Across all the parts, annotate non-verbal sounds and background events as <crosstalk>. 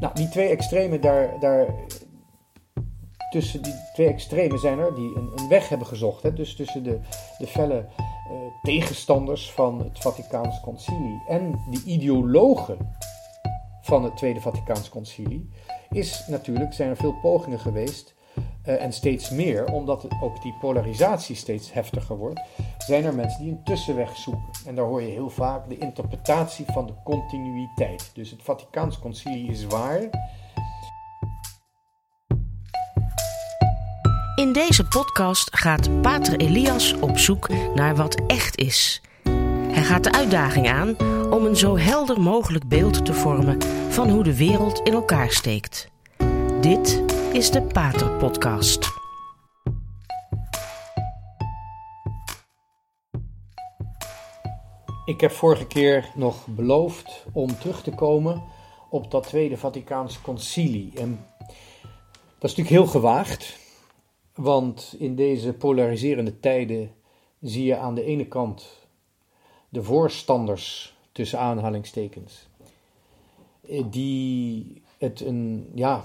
Nou, die twee extremen, daar, daar, tussen die twee extremen zijn er die een, een weg hebben gezocht. Hè? Dus tussen de, de felle uh, tegenstanders van het Vaticaans Concilie en de ideologen van het Tweede Vaticaans Concilie, is natuurlijk, zijn er veel pogingen geweest uh, en steeds meer, omdat ook die polarisatie steeds heftiger wordt, zijn er mensen die een tussenweg zoeken. En daar hoor je heel vaak de interpretatie van de continuïteit. Dus het Vaticaans Concilie is waar. In deze podcast gaat Pater Elias op zoek naar wat echt is. Hij gaat de uitdaging aan om een zo helder mogelijk beeld te vormen van hoe de wereld in elkaar steekt. Dit is de Pater Podcast. Ik heb vorige keer nog beloofd om terug te komen op dat Tweede Vaticaans Concilie. En dat is natuurlijk heel gewaagd, want in deze polariserende tijden zie je aan de ene kant de voorstanders tussen aanhalingstekens, die het een, ja,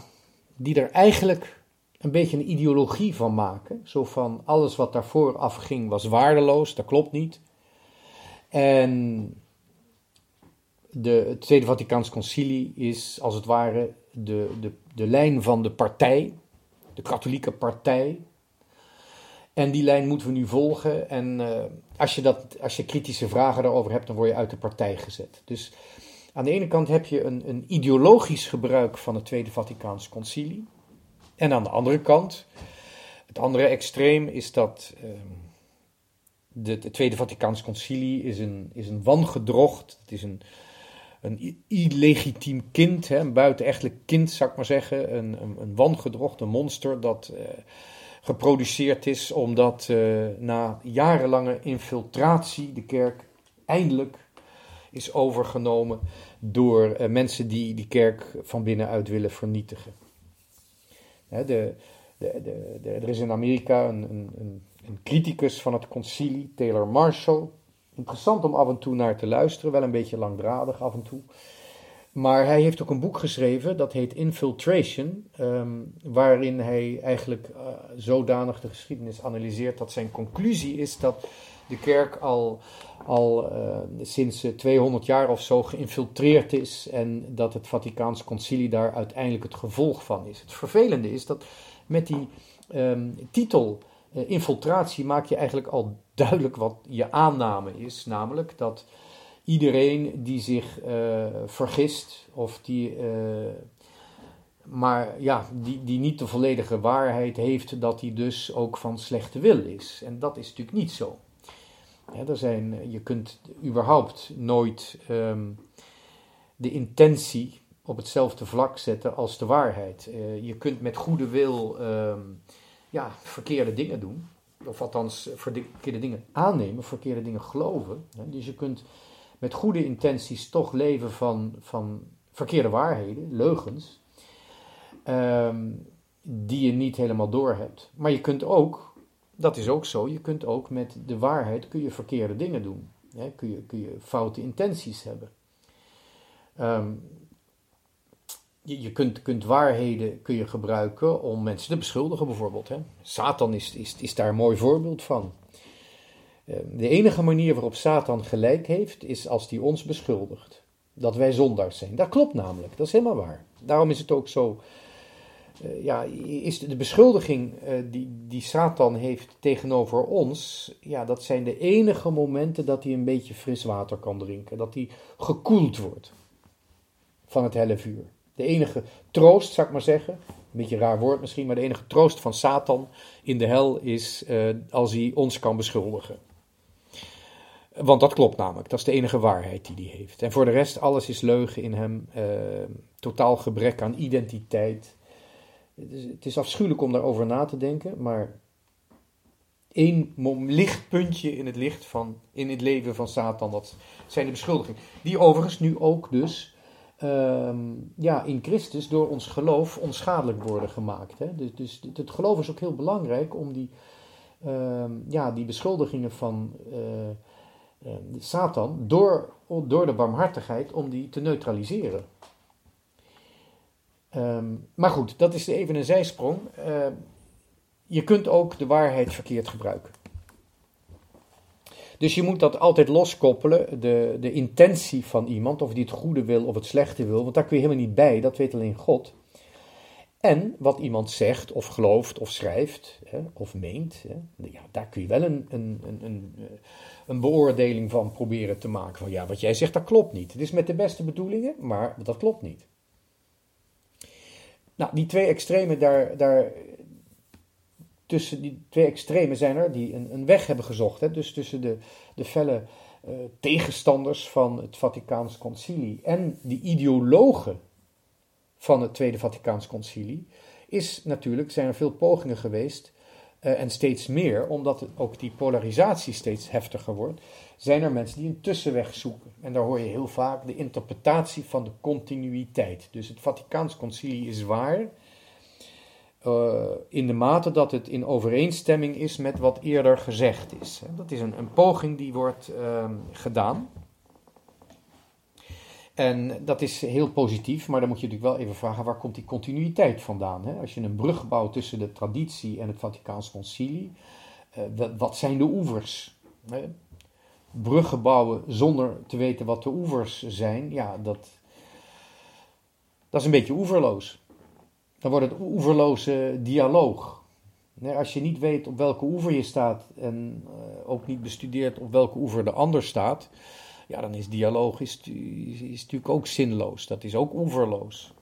die er eigenlijk een beetje een ideologie van maken. Zo van alles wat daarvoor afging was waardeloos, dat klopt niet. En de, het Tweede Vaticaans Concilie is als het ware de, de, de lijn van de partij, de katholieke partij. En die lijn moeten we nu volgen. En uh, als, je dat, als je kritische vragen daarover hebt, dan word je uit de partij gezet. Dus aan de ene kant heb je een, een ideologisch gebruik van het Tweede Vaticaans Concilie. En aan de andere kant, het andere extreem is dat de, het Tweede Vaticaans Concilie is een, is een wangedrocht. Het is een, een illegitiem kind, hè, een buitenechtelijk kind zou ik maar zeggen. Een, een, een wangedrocht, een monster dat uh, geproduceerd is omdat uh, na jarenlange infiltratie de kerk eindelijk is overgenomen door uh, mensen die die kerk van binnenuit willen vernietigen. Hè, de, de, de, er is in Amerika een, een, een, criticus van het concilie, Taylor Marshall. Interessant om af en toe naar te luisteren, wel een beetje langdradig af en toe. Maar hij heeft ook een boek geschreven, dat heet Infiltration, um, waarin hij eigenlijk uh, zodanig de geschiedenis analyseert dat zijn conclusie is dat de kerk al, al uh, sinds 200 jaar of zo geïnfiltreerd is en dat het Vaticaans concilie daar uiteindelijk het gevolg van is. Het vervelende is dat met die um, titel infiltratie maak je eigenlijk al duidelijk wat je aanname is, namelijk dat iedereen die zich uh, vergist of die maar ja, die, die niet de volledige waarheid heeft, dat die dus ook van slechte wil is. En dat is natuurlijk niet zo. er zijn, je kunt überhaupt nooit um, de intentie op hetzelfde vlak zetten als de waarheid. Je kunt met goede wil um, ja, verkeerde dingen doen, of althans verkeerde dingen aannemen, verkeerde dingen geloven. Dus je kunt met goede intenties toch leven van, van verkeerde waarheden, leugens, um, die je niet helemaal doorhebt. Maar je kunt ook, dat is ook zo, je kunt ook met de waarheid kun je verkeerde dingen doen. Hè. Kun, je, kun je foute intenties hebben. Um, je, je kunt, kunt, waarheden kun je gebruiken om mensen te beschuldigen, bijvoorbeeld. Hè. Satan is, is, daar een mooi voorbeeld van. De enige manier waarop Satan gelijk heeft, is als hij ons beschuldigt. Dat wij zondaars zijn. Dat klopt namelijk, dat is helemaal waar. Daarom is het ook zo. Uh, ja, is de beschuldiging uh, die, die Satan heeft tegenover ons, ja, dat zijn de enige momenten dat hij een beetje fris water kan drinken. Dat hij gekoeld wordt van het helle vuur. De enige troost, zou ik maar zeggen, een beetje raar woord misschien, maar de enige troost van Satan in de hel is uh, als hij ons kan beschuldigen. Want dat klopt namelijk, dat is de enige waarheid die hij heeft. En voor de rest, alles is leugen in hem, uh, totaal gebrek aan identiteit. Het is, het is afschuwelijk om daarover na te denken, maar één lichtpuntje in het licht van, in het leven van Satan, dat zijn de beschuldigingen. Die overigens nu ook dus um, ja, in Christus door ons geloof onschadelijk worden gemaakt. Hè? Dus, dus het geloof is ook heel belangrijk om die, um, ja, die beschuldigingen van uh, uh, Satan door, door de barmhartigheid om die te neutraliseren. Ehm, maar goed, dat is even een zijsprong. Ehm, je kunt ook de waarheid verkeerd gebruiken. Dus je moet dat altijd loskoppelen, de, de intentie van iemand, of die het goede wil of het slechte wil, want daar kun je helemaal niet bij, dat weet alleen God. En wat iemand zegt of gelooft of schrijft hè, of meent, hè, ja, daar kun je wel een, een, een, een, beoordeling van proberen te maken. Van ja, wat jij zegt, dat klopt niet. Het is met de beste bedoelingen, maar dat klopt niet. Nou, die twee extremen, daar, daar, tussen die twee extremen zijn er die een, een weg hebben gezocht. Hè? Dus tussen de, de felle uh, tegenstanders van het Vaticaans Concilie en de ideologen van het Tweede Vaticaans Concilie, is natuurlijk, zijn er veel pogingen geweest uh, en steeds meer, omdat ook die polarisatie steeds heftiger wordt, zijn er mensen die een tussenweg zoeken. En daar hoor je heel vaak de interpretatie van de continuïteit. Dus het Vaticaans Concilie is waar, uh, in de mate dat het in overeenstemming is met wat eerder gezegd is. Dat is een, een poging die wordt uh, gedaan. En dat is heel positief, maar dan moet je natuurlijk wel even vragen waar komt die continuïteit vandaan? Hè? Als je een brug bouwt tussen de traditie en het Vaticaans Concilie, uh, wat zijn de oevers? Hè? Bruggen bouwen zonder te weten wat de oevers zijn, ja, dat, dat is een beetje oeverloos dan wordt het oeverloze dialoog. Als je niet weet op welke oever je staat en eh, ook niet bestudeert op welke oever de ander staat, ja, dan is dialoog is, natuurlijk ook zinloos. Dat is ook oeverloos.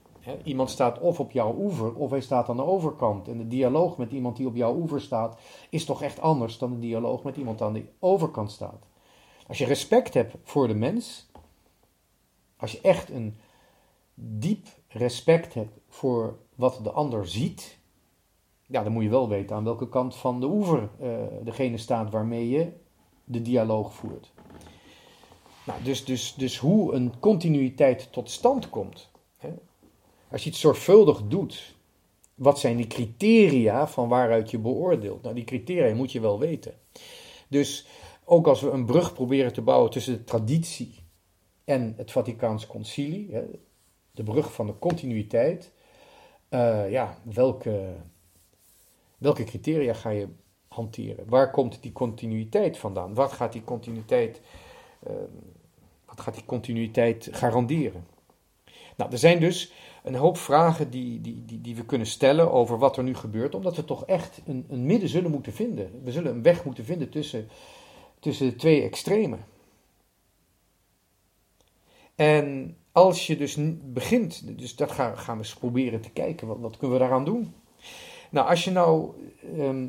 Iemand staat of op jouw oever of hij staat aan de overkant. En de dialoog met iemand die op jouw oever staat is toch echt anders dan de dialoog met iemand aan de overkant staat. Als je respect hebt voor de mens, als je echt een diep respect hebt voor wat de ander ziet, ja, dan moet je wel weten aan welke kant van de oever uh, degene staat waarmee je de dialoog voert. Nou, dus, dus, dus hoe een continuïteit tot stand komt. Hè? Als je het zorgvuldig doet, wat zijn die criteria van waaruit je beoordeelt? Nou, die criteria moet je wel weten. Dus ook als we een brug proberen te bouwen tussen de traditie en het Vaticaans Concilie, hè, de brug van de continuïteit, uh, ja, welke, welke criteria ga je hanteren? Waar komt die continuïteit vandaan? Wat gaat die continuïteit, uh, wat gaat die continuïteit garanderen? Nou, er zijn dus een hoop vragen die, die, die, die we kunnen stellen over wat er nu gebeurt, omdat we toch echt een, een midden zullen moeten vinden. We zullen een weg moeten vinden tussen, tussen de twee extremen. En als je dus begint, dus dat gaan, gaan we eens proberen te kijken, wat, wat kunnen we daaraan doen? Nou, als je nou ehm,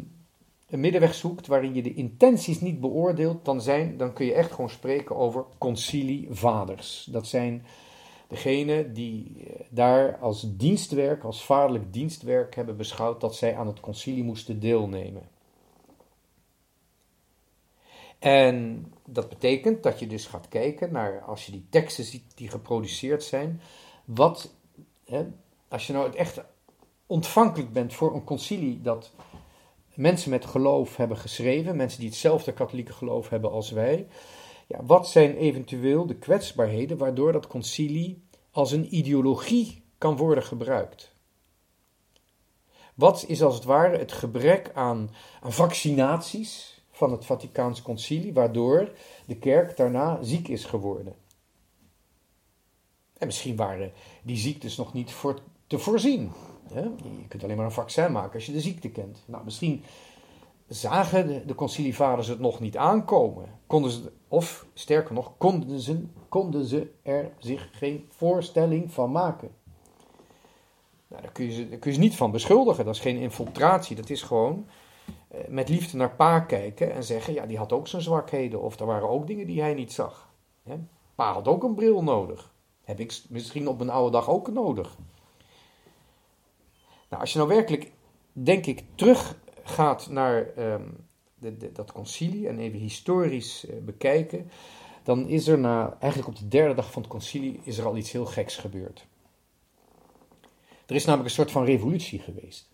een middenweg zoekt waarin je de intenties niet beoordeelt, dan, zijn, dan kun je echt gewoon spreken over concilievaders. Dat zijn degenen die eh, daar als dienstwerk, als vaderlijk dienstwerk hebben beschouwd dat zij aan het concilie moesten deelnemen. En dat betekent dat je dus gaat kijken naar, als je die teksten ziet die geproduceerd zijn, wat, hè, als je nou echt ontvankelijk bent voor een concilie dat mensen met geloof hebben geschreven, mensen die hetzelfde katholieke geloof hebben als wij, ja, wat zijn eventueel de kwetsbaarheden waardoor dat concilie als een ideologie kan worden gebruikt? Wat is als het ware het gebrek aan, aan vaccinaties, van het Vaticaans Concilie, waardoor de kerk daarna ziek is geworden. En misschien waren die ziektes nog niet voor te voorzien. Je kunt alleen maar een vaccin maken als je de ziekte kent. Nou, misschien zagen de, de concilievaders het nog niet aankomen. Konden ze, of sterker nog, konden ze, konden ze er zich geen voorstelling van maken. Nou, daar, kun je daar kun je ze niet van beschuldigen. Dat is geen infiltratie. Dat is gewoon met liefde naar pa kijken en zeggen, ja, die had ook zijn zwakheden. Of er waren ook dingen die hij niet zag. Pa had ook een bril nodig. Heb ik misschien op een oude dag ook nodig. Nou, als je nou werkelijk, denk ik, teruggaat naar ehm, de, dat concilie en even historisch uh, bekijken, dan is er na, eigenlijk op de derde dag van het concilie, is er al iets heel geks gebeurd. Er is namelijk een soort van revolutie geweest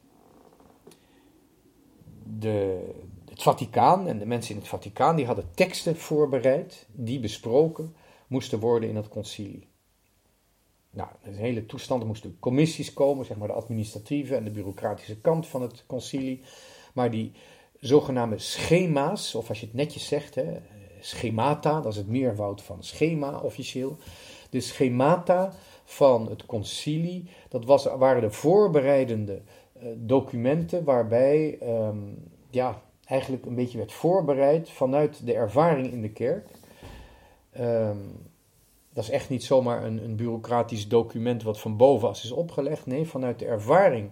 de, het Vaticaan en de mensen in het Vaticaan die hadden teksten voorbereid die besproken moesten worden in het concilie. Nou, een hele toestand. Er moesten commissies komen, zeg maar de administratieve en de bureaucratische kant van het concilie. Maar die zogenaamde schema's, of als je het netjes zegt, hè, schemata, dat is het meervoud van schema officieel. De schemata van het concilie, dat was, waren de voorbereidende documenten waarbij ehm, ja, eigenlijk een beetje werd voorbereid vanuit de ervaring in de kerk. Ehm, dat is echt niet zomaar een, een bureaucratisch document wat van bovenaf is opgelegd. Nee, vanuit de ervaring,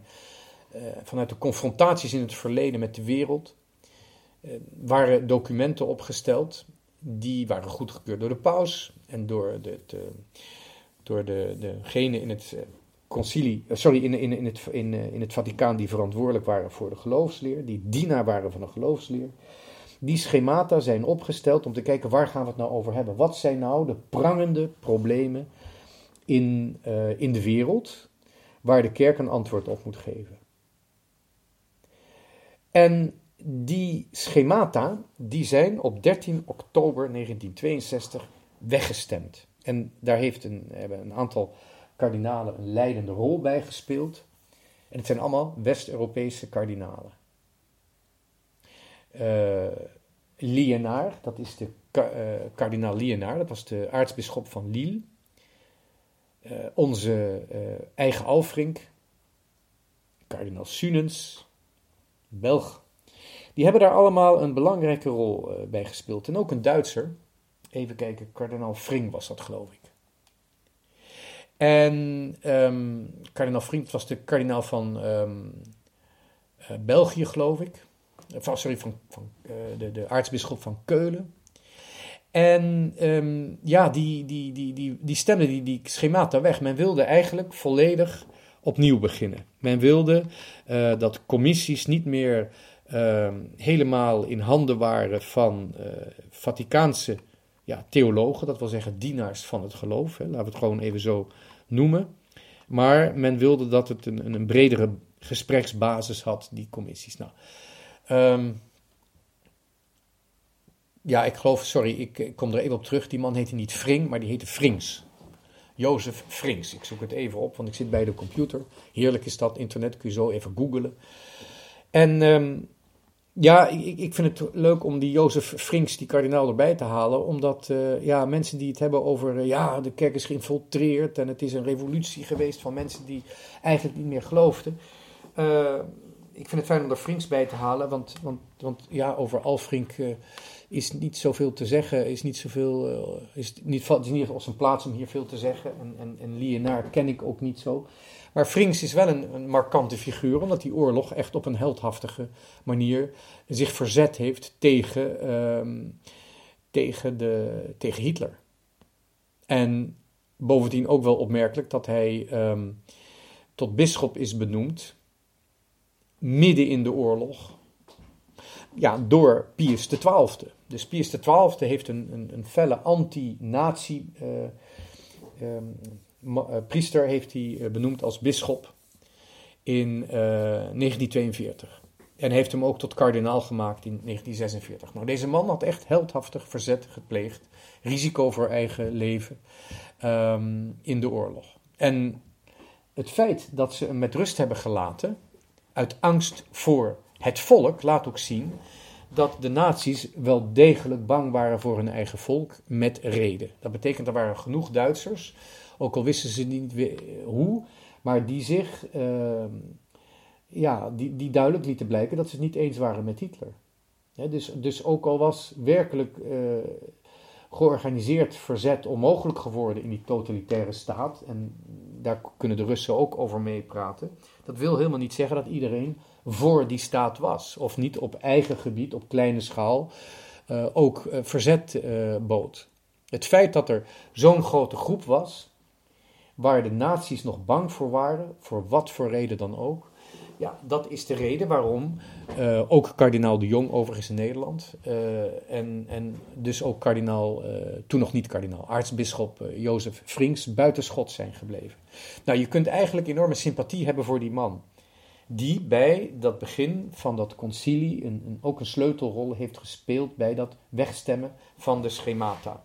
uh, vanuit de confrontaties in het verleden met de wereld, uh, waren documenten opgesteld. Die waren goedgekeurd door de paus en door, de, de door de, degene in het concilie, eh, sorry, in, in, in, het, in, eh, in het Vaticaan die verantwoordelijk waren voor de geloofsleer, die dienaar waren van de geloofsleer. Die schemata zijn opgesteld om te kijken waar gaan we het nou over hebben. Wat zijn nou de prangende problemen in, uh, in de wereld waar de kerk een antwoord op moet geven. En die schemata die zijn op 13 oktober 1962 weggestemd. En daar heeft een, hebben een aantal kardinalen een leidende rol bij gespeeld. En het zijn allemaal West-Europese kardinalen. Uh, Lienaar, dat is de uh, kardinaal Lienaar, dat was de aartsbisschop van Lille. Uh, onze eigen Alfrink, kardinaal Sunens, Belg. Die hebben daar allemaal een belangrijke rol bij gespeeld. En ook een Duitser, even kijken, kardinaal Fring was dat geloof ik. En um, kardinaal Vriend was de kardinaal van um, uh, België, geloof ik. Of, sorry, van, van uh, de, de aartsbisschop van Keulen. En um, ja, die, die, die, die, die stemde die, die schemata weg. Men wilde eigenlijk volledig opnieuw beginnen. Men wilde dat commissies niet meer helemaal in handen waren van Vaticaanse ja, theologen, dat wil zeggen dienaars van het geloof. Hè. Laten we het gewoon even zo noemen. Maar men wilde dat het een, een bredere gespreksbasis had, die commissies. Nou, um, ja, ik geloof, sorry, ik, kom er even op terug. Die man heette niet Fring, maar die heette Frings. Jozef Frings. Ik zoek het even op, want ik zit bij de computer. Heerlijk is dat, internet, kun je zo even googlen. En um, ja, ik, ik vind het leuk om die Jozef Frinks, die kardinaal, erbij te halen. Omdat uh, ja, mensen die het hebben over, uh, ja, de kerk is geïnfiltreerd en het is een revolutie geweest van mensen die eigenlijk niet meer geloofden. Uh, ik vind het fijn om er Frinks bij te halen, want, want, want ja, over Alfrink is niet zoveel te zeggen, is niet zoveel, is niet, is op zijn plaats om hier veel te zeggen. En, en, en Lienaar ken ik ook niet zo. Maar Frings is wel een, een, markante figuur, omdat die oorlog echt op een heldhaftige manier zich verzet heeft tegen, um, tegen, de, tegen Hitler. En bovendien ook wel opmerkelijk dat hij um, tot bisschop is benoemd, midden in de oorlog, ja, door Pius XII. Dus Pius XII heeft een, een, een felle anti-nazi uh, um, eh, priester heeft hij eh, benoemd als bisschop in 1942. Eh, en heeft hem ook tot kardinaal gemaakt in 1946. Nou, deze man had echt heldhaftig verzet gepleegd, risico voor eigen leven um, in de oorlog. En het feit dat ze hem met rust hebben gelaten, uit angst voor het volk, laat ook zien dat de nazi's wel degelijk bang waren voor hun eigen volk met reden. Dat betekent er waren genoeg Duitsers ook al wisten ze niet hoe, maar die zich uh, ja, die, die duidelijk lieten blijken dat ze het niet eens waren met Hitler. dus, dus ook al was werkelijk uh, georganiseerd verzet onmogelijk geworden in die totalitaire staat, en daar kunnen de Russen ook over meepraten, dat wil helemaal niet zeggen dat iedereen voor die staat was, of niet op eigen gebied, op kleine schaal, uh, ook uh, verzet bood. Het feit dat er zo'n grote groep was, waar de naties nog bang voor waren, voor wat voor reden dan ook. Ja, dat is de reden waarom uh, ook kardinaal de Jong overigens in Nederland uh, en, en dus ook kardinaal, uh, toen nog niet kardinaal, aartsbisschop Jozef Frings buitenschot zijn gebleven. Nou, je kunt eigenlijk enorme sympathie hebben voor die man, die bij dat begin van dat concilie een, een, ook een sleutelrol heeft gespeeld bij dat wegstemmen van de schemata.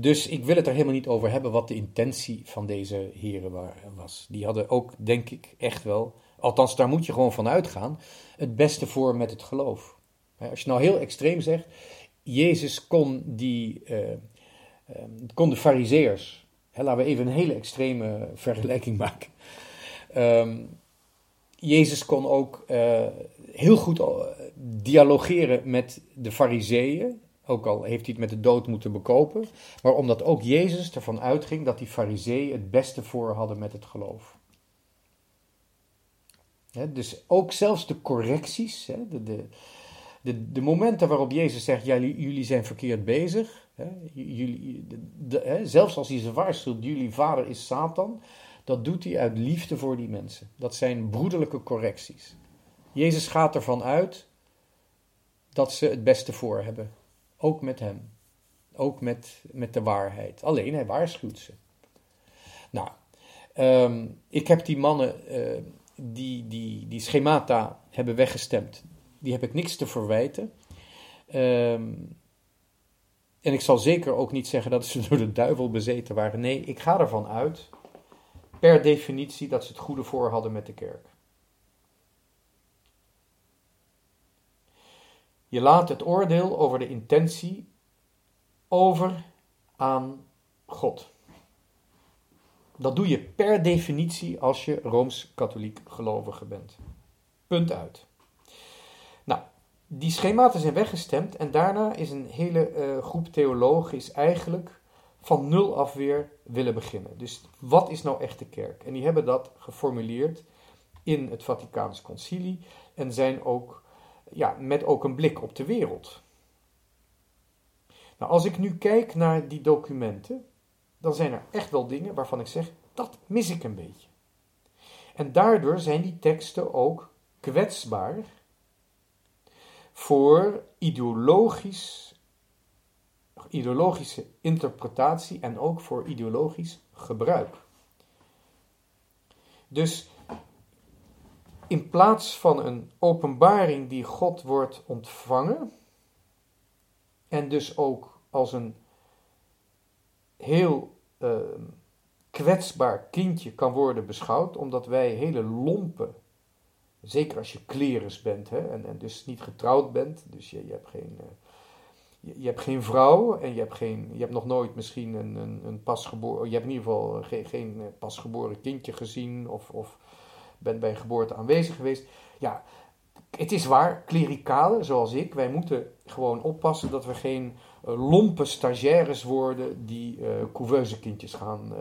Dus ik wil het er helemaal niet over hebben wat de intentie van deze heren was. Die hadden ook, denk ik, echt wel, althans daar moet je gewoon van uitgaan, het beste voor met het geloof. Als je nou heel extreem zegt, Jezus kon, die, uh, uh, kon de fariseërs, laten we even een hele extreme <laughs> vergelijking maken. Uh, Jezus kon ook uh, heel goed dialogeren met de fariseeën, ook al heeft hij het met de dood moeten bekopen, maar omdat ook Jezus ervan uitging dat die fariseeën het beste voor hadden met het geloof. dus ook zelfs de correcties, de, de, de, momenten waarop Jezus zegt, ja, jullie zijn verkeerd bezig, jullie, zelfs als hij ze waarschuwt, jullie vader is Satan, dat doet hij uit liefde voor die mensen. Dat zijn broederlijke correcties. Jezus gaat ervan uit dat ze het beste voor hebben. Ook met hem. Ook met, met de waarheid. Alleen hij waarschuwt ze. Nou, ehm, ik heb die mannen uh, die, die, die schemata hebben weggestemd. Die heb ik niks te verwijten. Ehm, en ik zal zeker ook niet zeggen dat ze <laughs> door de duivel bezeten waren. Nee, ik ga ervan uit, per definitie, dat ze het goede voor hadden met de kerk. Je laat het oordeel over de intentie over aan God. Dat doe je per definitie als je rooms-katholiek gelovige bent. Punt uit. Nou, die schematen zijn weggestemd en daarna is een hele uh, groep theologen is eigenlijk van nul af weer willen beginnen. Dus wat is nou echt de kerk? En die hebben dat geformuleerd in het Vaticaans Concilie en zijn ook ja, met ook een blik op de wereld. Nou, als ik nu kijk naar die documenten, dan zijn er echt wel dingen waarvan ik zeg, dat mis ik een beetje. En daardoor zijn die teksten ook kwetsbaar voor ideologisch, ideologische interpretatie en ook voor ideologisch gebruik. Dus in plaats van een openbaring die God wordt ontvangen, en dus ook als een heel uh, kwetsbaar kindje kan worden beschouwd, omdat wij hele lompe, zeker als je klerus bent hè, en, en dus niet getrouwd bent, dus je, je hebt geen. Uh, je, je, hebt geen vrouw en je hebt, geen, je hebt nog nooit misschien een, een, een pasgeboren, je hebt in ieder geval geen, geen pasgeboren kindje gezien of, of bent bij geboorte aanwezig geweest. Ja, het is waar, klerikalen zoals ik, wij moeten gewoon oppassen dat we geen uh, lompe stagiaires worden die uh, couveuse kindjes gaan,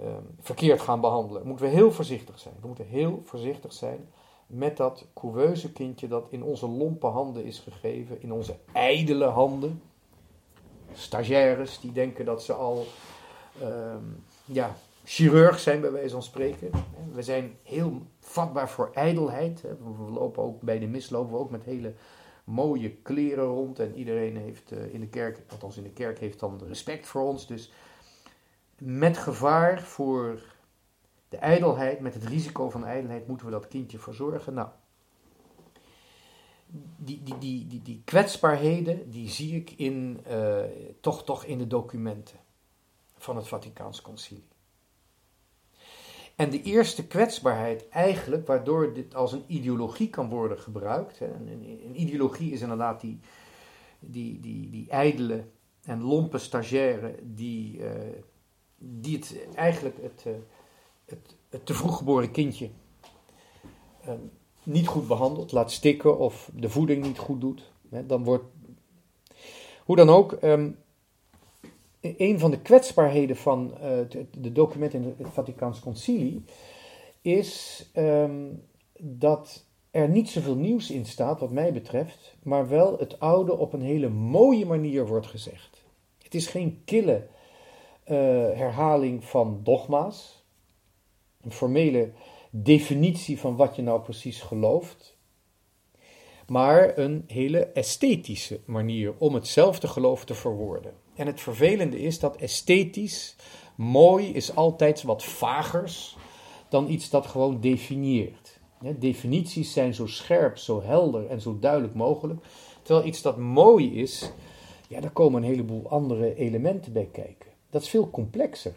uh, verkeerd gaan behandelen. Moeten we heel voorzichtig zijn. We moeten heel voorzichtig zijn met dat couveuse kindje dat in onze lompe handen is gegeven, in onze ijdele handen. Stagiaires die denken dat ze al ehm, ja, chirurg zijn, bij wijze van spreken. We zijn heel vatbaar voor ijdelheid. We lopen ook bij de mis lopen we ook met hele mooie kleren rond. En iedereen heeft eh, in de kerk, althans in de kerk, heeft dan respect voor ons. Dus met gevaar voor de ijdelheid, met het risico van ijdelheid, moeten we dat kindje verzorgen. Nou, die, die, die, die, die kwetsbaarheden, die zie ik in, uh, toch, toch in de documenten van het Vaticaans Concilie. En de eerste kwetsbaarheid eigenlijk, waardoor dit als een ideologie kan worden gebruikt. Hè, een, een, ideologie is inderdaad die, die, die, die ijdele en lompe stagiaire die, uh, die het eigenlijk het, uh, het, het te vroeg geboren kindje uh, niet goed behandelt, laat stikken of de voeding niet goed doet. Hè, dan wordt, hoe dan ook, um, een van de kwetsbaarheden van uh, de documenten in het Vaticaans Concilie is um, dat er niet zoveel nieuws in staat, wat mij betreft, maar wel het oude op een hele mooie manier wordt gezegd. Het is geen kille uh, herhaling van dogma's, een formele definitie van wat je nou precies gelooft, maar een hele esthetische manier om hetzelfde geloof te verwoorden. En het vervelende is dat esthetisch, mooi, is altijd wat vagers dan iets dat gewoon definieert. definities zijn zo scherp, zo helder en zo duidelijk mogelijk. Terwijl iets dat mooi is, ja, daar komen een heleboel andere elementen bij kijken. Dat is veel complexer.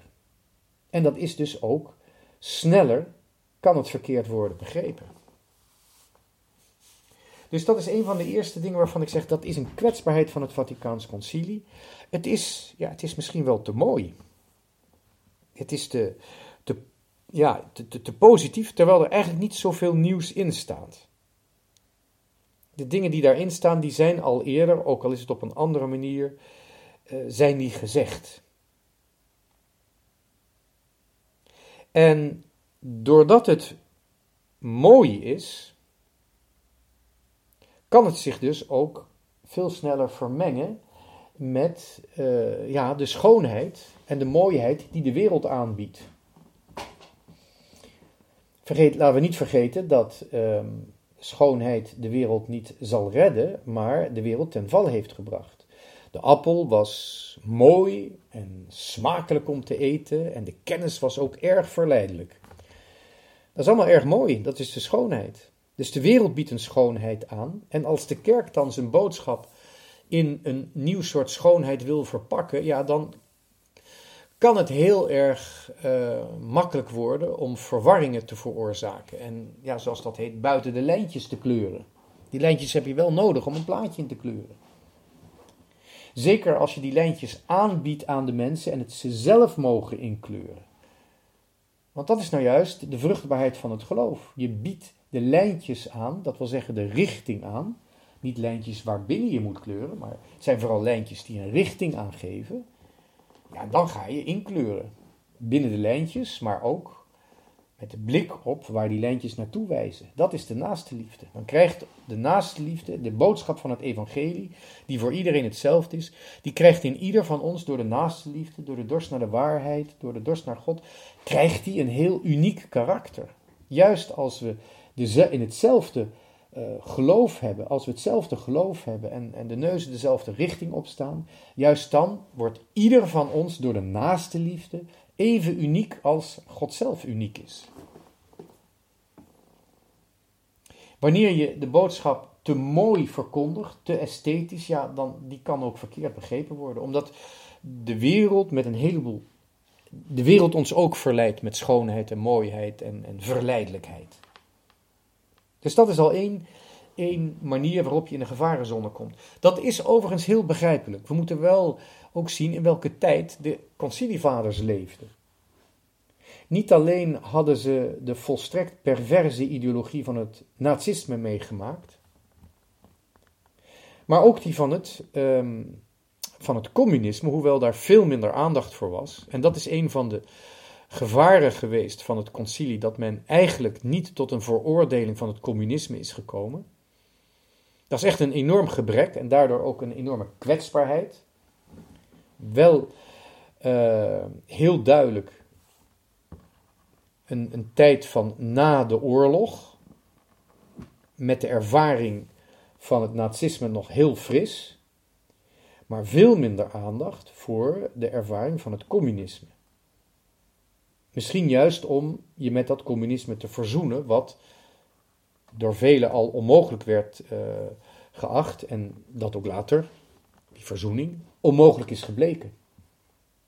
En dat is dus ook sneller, kan het verkeerd worden begrepen. Dus dat is een van de eerste dingen waarvan ik zeg dat is een kwetsbaarheid van het Vaticaans Concilie. Het is, ja, het is misschien wel te mooi. Het is te, ja, te, te, te positief, terwijl er eigenlijk niet zoveel nieuws in staat. De dingen die daarin staan, die zijn al eerder, ook al is het op een andere manier, uh, zijn die gezegd. En doordat het mooi is, kan het zich dus ook veel sneller vermengen met uh, ja, de schoonheid en de mooiheid die de wereld aanbiedt. Vergeet, laten we niet vergeten dat uh, schoonheid de wereld niet zal redden, maar de wereld ten val heeft gebracht. De appel was mooi en smakelijk om te eten en de kennis was ook erg verleidelijk. Dat is allemaal erg mooi, dat is de schoonheid. Dus de wereld biedt een schoonheid aan. En als de kerk dan zijn boodschap in een nieuw soort schoonheid wil verpakken, ja, dan kan het heel erg uh, makkelijk worden om verwarringen te veroorzaken. En ja, zoals dat heet, buiten de lijntjes te kleuren. Die lijntjes heb je wel nodig om een plaatje in te kleuren. Zeker als je die lijntjes aanbiedt aan de mensen en het ze zelf mogen inkleuren. Want dat is nou juist de vruchtbaarheid van het geloof. Je biedt de lijntjes aan, dat wil zeggen de richting aan. Niet lijntjes waarbinnen je moet kleuren, maar het zijn vooral lijntjes die een richting aangeven. Ja, dan ga je inkleuren. Binnen de lijntjes, maar ook met de blik op waar die lijntjes naartoe wijzen. Dat is de naaste liefde. Dan krijgt de naaste liefde, de boodschap van het evangelie, die voor iedereen hetzelfde is, die krijgt in ieder van ons door de naaste liefde, door de dorst naar de waarheid, door de dorst naar God, krijgt die een heel uniek karakter. Juist als we in hetzelfde uh, geloof hebben, als we hetzelfde geloof hebben en, en de neuzen dezelfde richting opstaan, juist dan wordt ieder van ons door de naaste liefde even uniek als God zelf uniek is. Wanneer je de boodschap te mooi verkondigt, te esthetisch, ja, dan die kan ook verkeerd begrepen worden, omdat de wereld met een heleboel de wereld ons ook verleidt met schoonheid en mooiheid en, en verleidelijkheid. Dus dat is al één, manier waarop je in de gevarenzone komt. Dat is overigens heel begrijpelijk. We moeten wel ook zien in welke tijd de concilievaders leefden. Niet alleen hadden ze de volstrekt perverse ideologie van het nazisme meegemaakt, maar ook die van het, um, van het communisme, hoewel daar veel minder aandacht voor was. En dat is een van de gevaren geweest van het concilie dat men eigenlijk niet tot een veroordeling van het communisme is gekomen. Dat is echt een enorm gebrek en daardoor ook een enorme kwetsbaarheid. Wel uh, heel duidelijk een, een tijd van na de oorlog, met de ervaring van het nazisme nog heel fris, maar veel minder aandacht voor de ervaring van het communisme. Misschien juist om je met dat communisme te verzoenen, wat door velen al onmogelijk werd uh, geacht en dat ook later, die verzoening, onmogelijk is gebleken.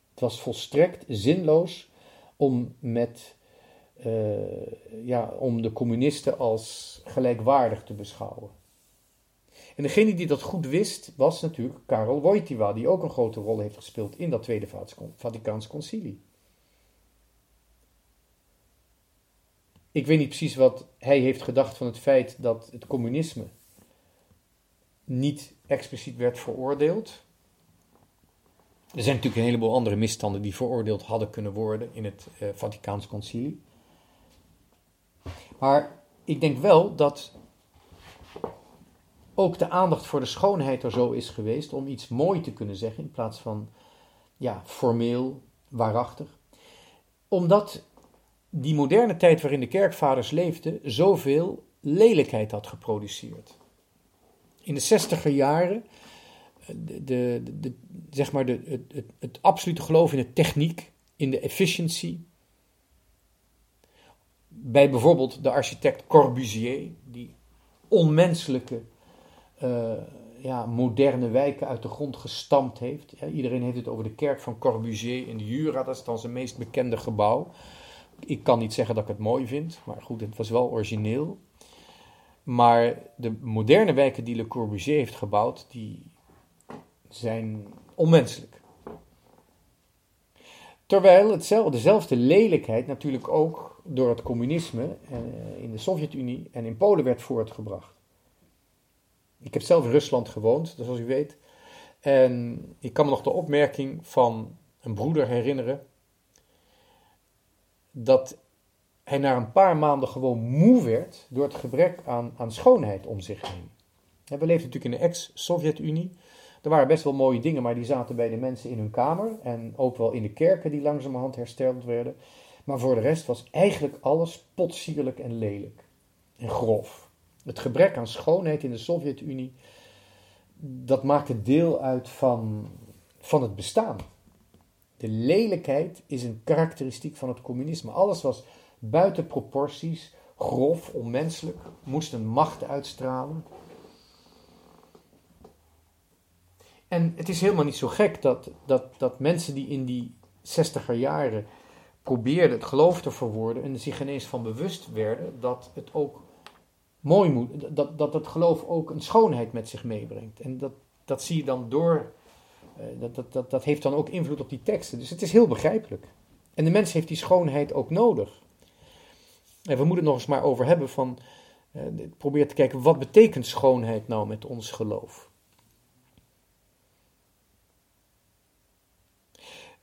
Het was volstrekt zinloos om met uh, ja, om de communisten als gelijkwaardig te beschouwen. En degene die dat goed wist, was natuurlijk Karel Wojtyła, die ook een grote rol heeft gespeeld in dat Tweede Vaticaans Concilie. Ik weet niet precies wat hij heeft gedacht van het feit dat het communisme niet expliciet werd veroordeeld. Er zijn natuurlijk een heleboel andere misstanden die veroordeeld hadden kunnen worden in het uh, Vaticaans Concilie. Maar ik denk wel dat ook de aandacht voor de schoonheid er zo is geweest om iets mooi te kunnen zeggen in plaats van ja, formeel, waarachtig. Omdat die moderne tijd waarin de kerkvaders leefden zoveel lelijkheid had geproduceerd. In de zestiger jaren, de, de, de, zeg maar de, het, het, het absolute geloof in de techniek, in de efficiency, bij bijvoorbeeld de architect Corbusier, die onmenselijke, uh, ja, moderne wijken uit de grond gestampt heeft. Iedereen heeft het over de kerk van Corbusier in de Jura, dat is dan zijn meest bekende gebouw. Ik kan niet zeggen dat ik het mooi vind, maar goed, het was wel origineel. Maar de moderne wijken die Le Corbusier heeft gebouwd, die zijn onmenselijk. Terwijl hetzelfde, dezelfde lelijkheid natuurlijk ook door het communisme eh, in de Sovjet-Unie en in Polen werd voortgebracht. Ik heb zelf in Rusland gewoond, zoals u weet. En ik kan me nog de opmerking van een broeder herinneren. Dat hij na een paar maanden gewoon moe werd door het gebrek aan, aan schoonheid om zich heen. We leefden natuurlijk in de ex-Sovjet-Unie. Er waren best wel mooie dingen, maar die zaten bij de mensen in hun kamer. En ook wel in de kerken die langzamerhand hersteld werden. Maar voor de rest was eigenlijk alles potsierlijk en lelijk. En grof. Het gebrek aan schoonheid in de Sovjet-Unie, dat maakte deel uit van, van het bestaan. De lelijkheid is een karakteristiek van het communisme. Alles was buiten proporties, grof, onmenselijk, moest een macht uitstralen. En het is helemaal niet zo gek dat, dat, dat mensen die in die zestiger jaren probeerden het geloof te verwoorden en zich ineens van bewust werden dat het ook mooi moet, dat, dat het geloof ook een schoonheid met zich meebrengt. En dat, dat zie je dan door, dat, dat, dat, dat heeft dan ook invloed op die teksten. Dus het is heel begrijpelijk. En de mens heeft die schoonheid ook nodig. En we moeten het nog eens maar over hebben van, uh, probeer te kijken, wat betekent schoonheid nou met ons geloof?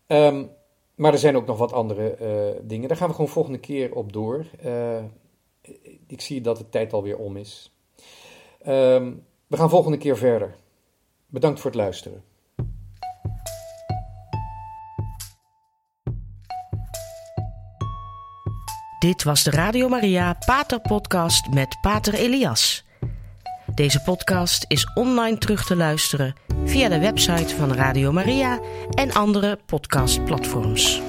Um, maar er zijn ook nog wat andere uh, dingen. Daar gaan we gewoon volgende keer op door. Ik zie dat de tijd alweer om is. Um, we gaan volgende keer verder. Bedankt voor het luisteren. Dit was de Radio Maria Pater Podcast met Pater Elias. Deze podcast is online terug te luisteren via de website van Radio Maria en andere podcastplatforms.